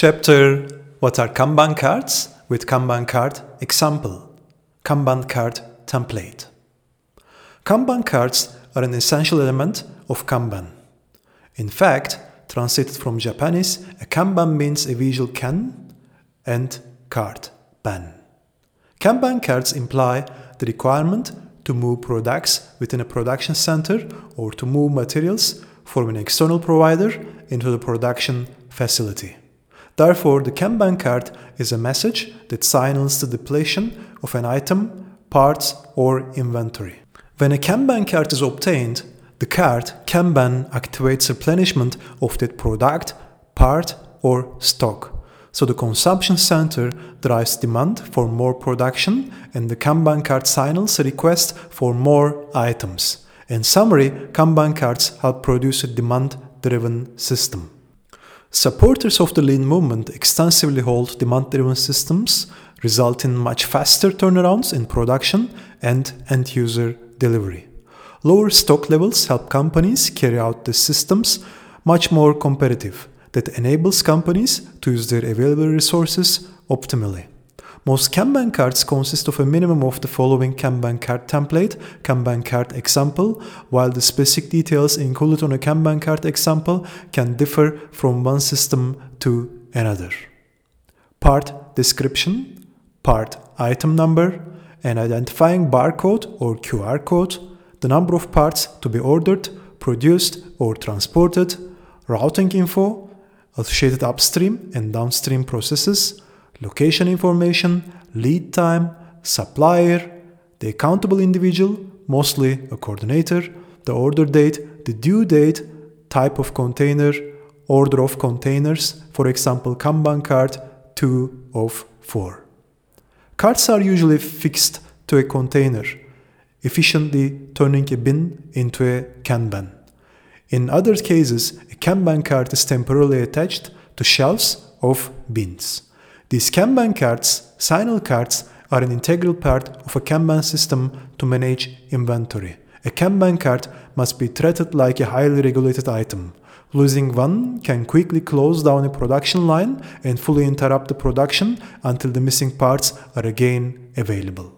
Chapter What are Kanban cards with Kanban card example Kanban card template. Kanban cards are an essential element of Kanban. In fact, translated from Japanese, a Kanban means a visual kan and card, ban. Kanban cards imply the requirement to move products within a production center or to move materials from an external provider into the production facility. Therefore, the Kanban card is a message that signals the depletion of an item, parts, or inventory. When a Kanban card is obtained, the card Kanban activates replenishment of that product, part, or stock. So the consumption center drives demand for more production and the Kanban card signals a request for more items. In summary, Kanban cards help produce a demand-driven system. Supporters of the lean movement extensively hold demand driven systems, result in much faster turnarounds in production and end user delivery. Lower stock levels help companies carry out the systems much more competitive that enables companies to use their available resources optimally. Most Kanban cards consist of a minimum of the following Kanban card template, Kanban card example, while the specific details included on a Kanban card example can differ from one system to another. Part description, part item number, an identifying barcode or QR code, the number of parts to be ordered, produced, or transported, routing info, associated upstream and downstream processes, location information, lead time, supplier, the accountable individual, mostly a coordinator, the order date, the due date, type of container, order of containers, for example, Kanban card 2 of 4. Cards are usually fixed to a container, efficiently turning a bin into a Kanban. In other cases, a Kanban card is temporarily attached to shelves of bins. These Kanban cards, signal cards, are an integral part of a Kanban system to manage inventory. A Kanban card must be treated like a highly regulated item. Losing one can quickly close down a production line and fully interrupt the production until the missing parts are again available.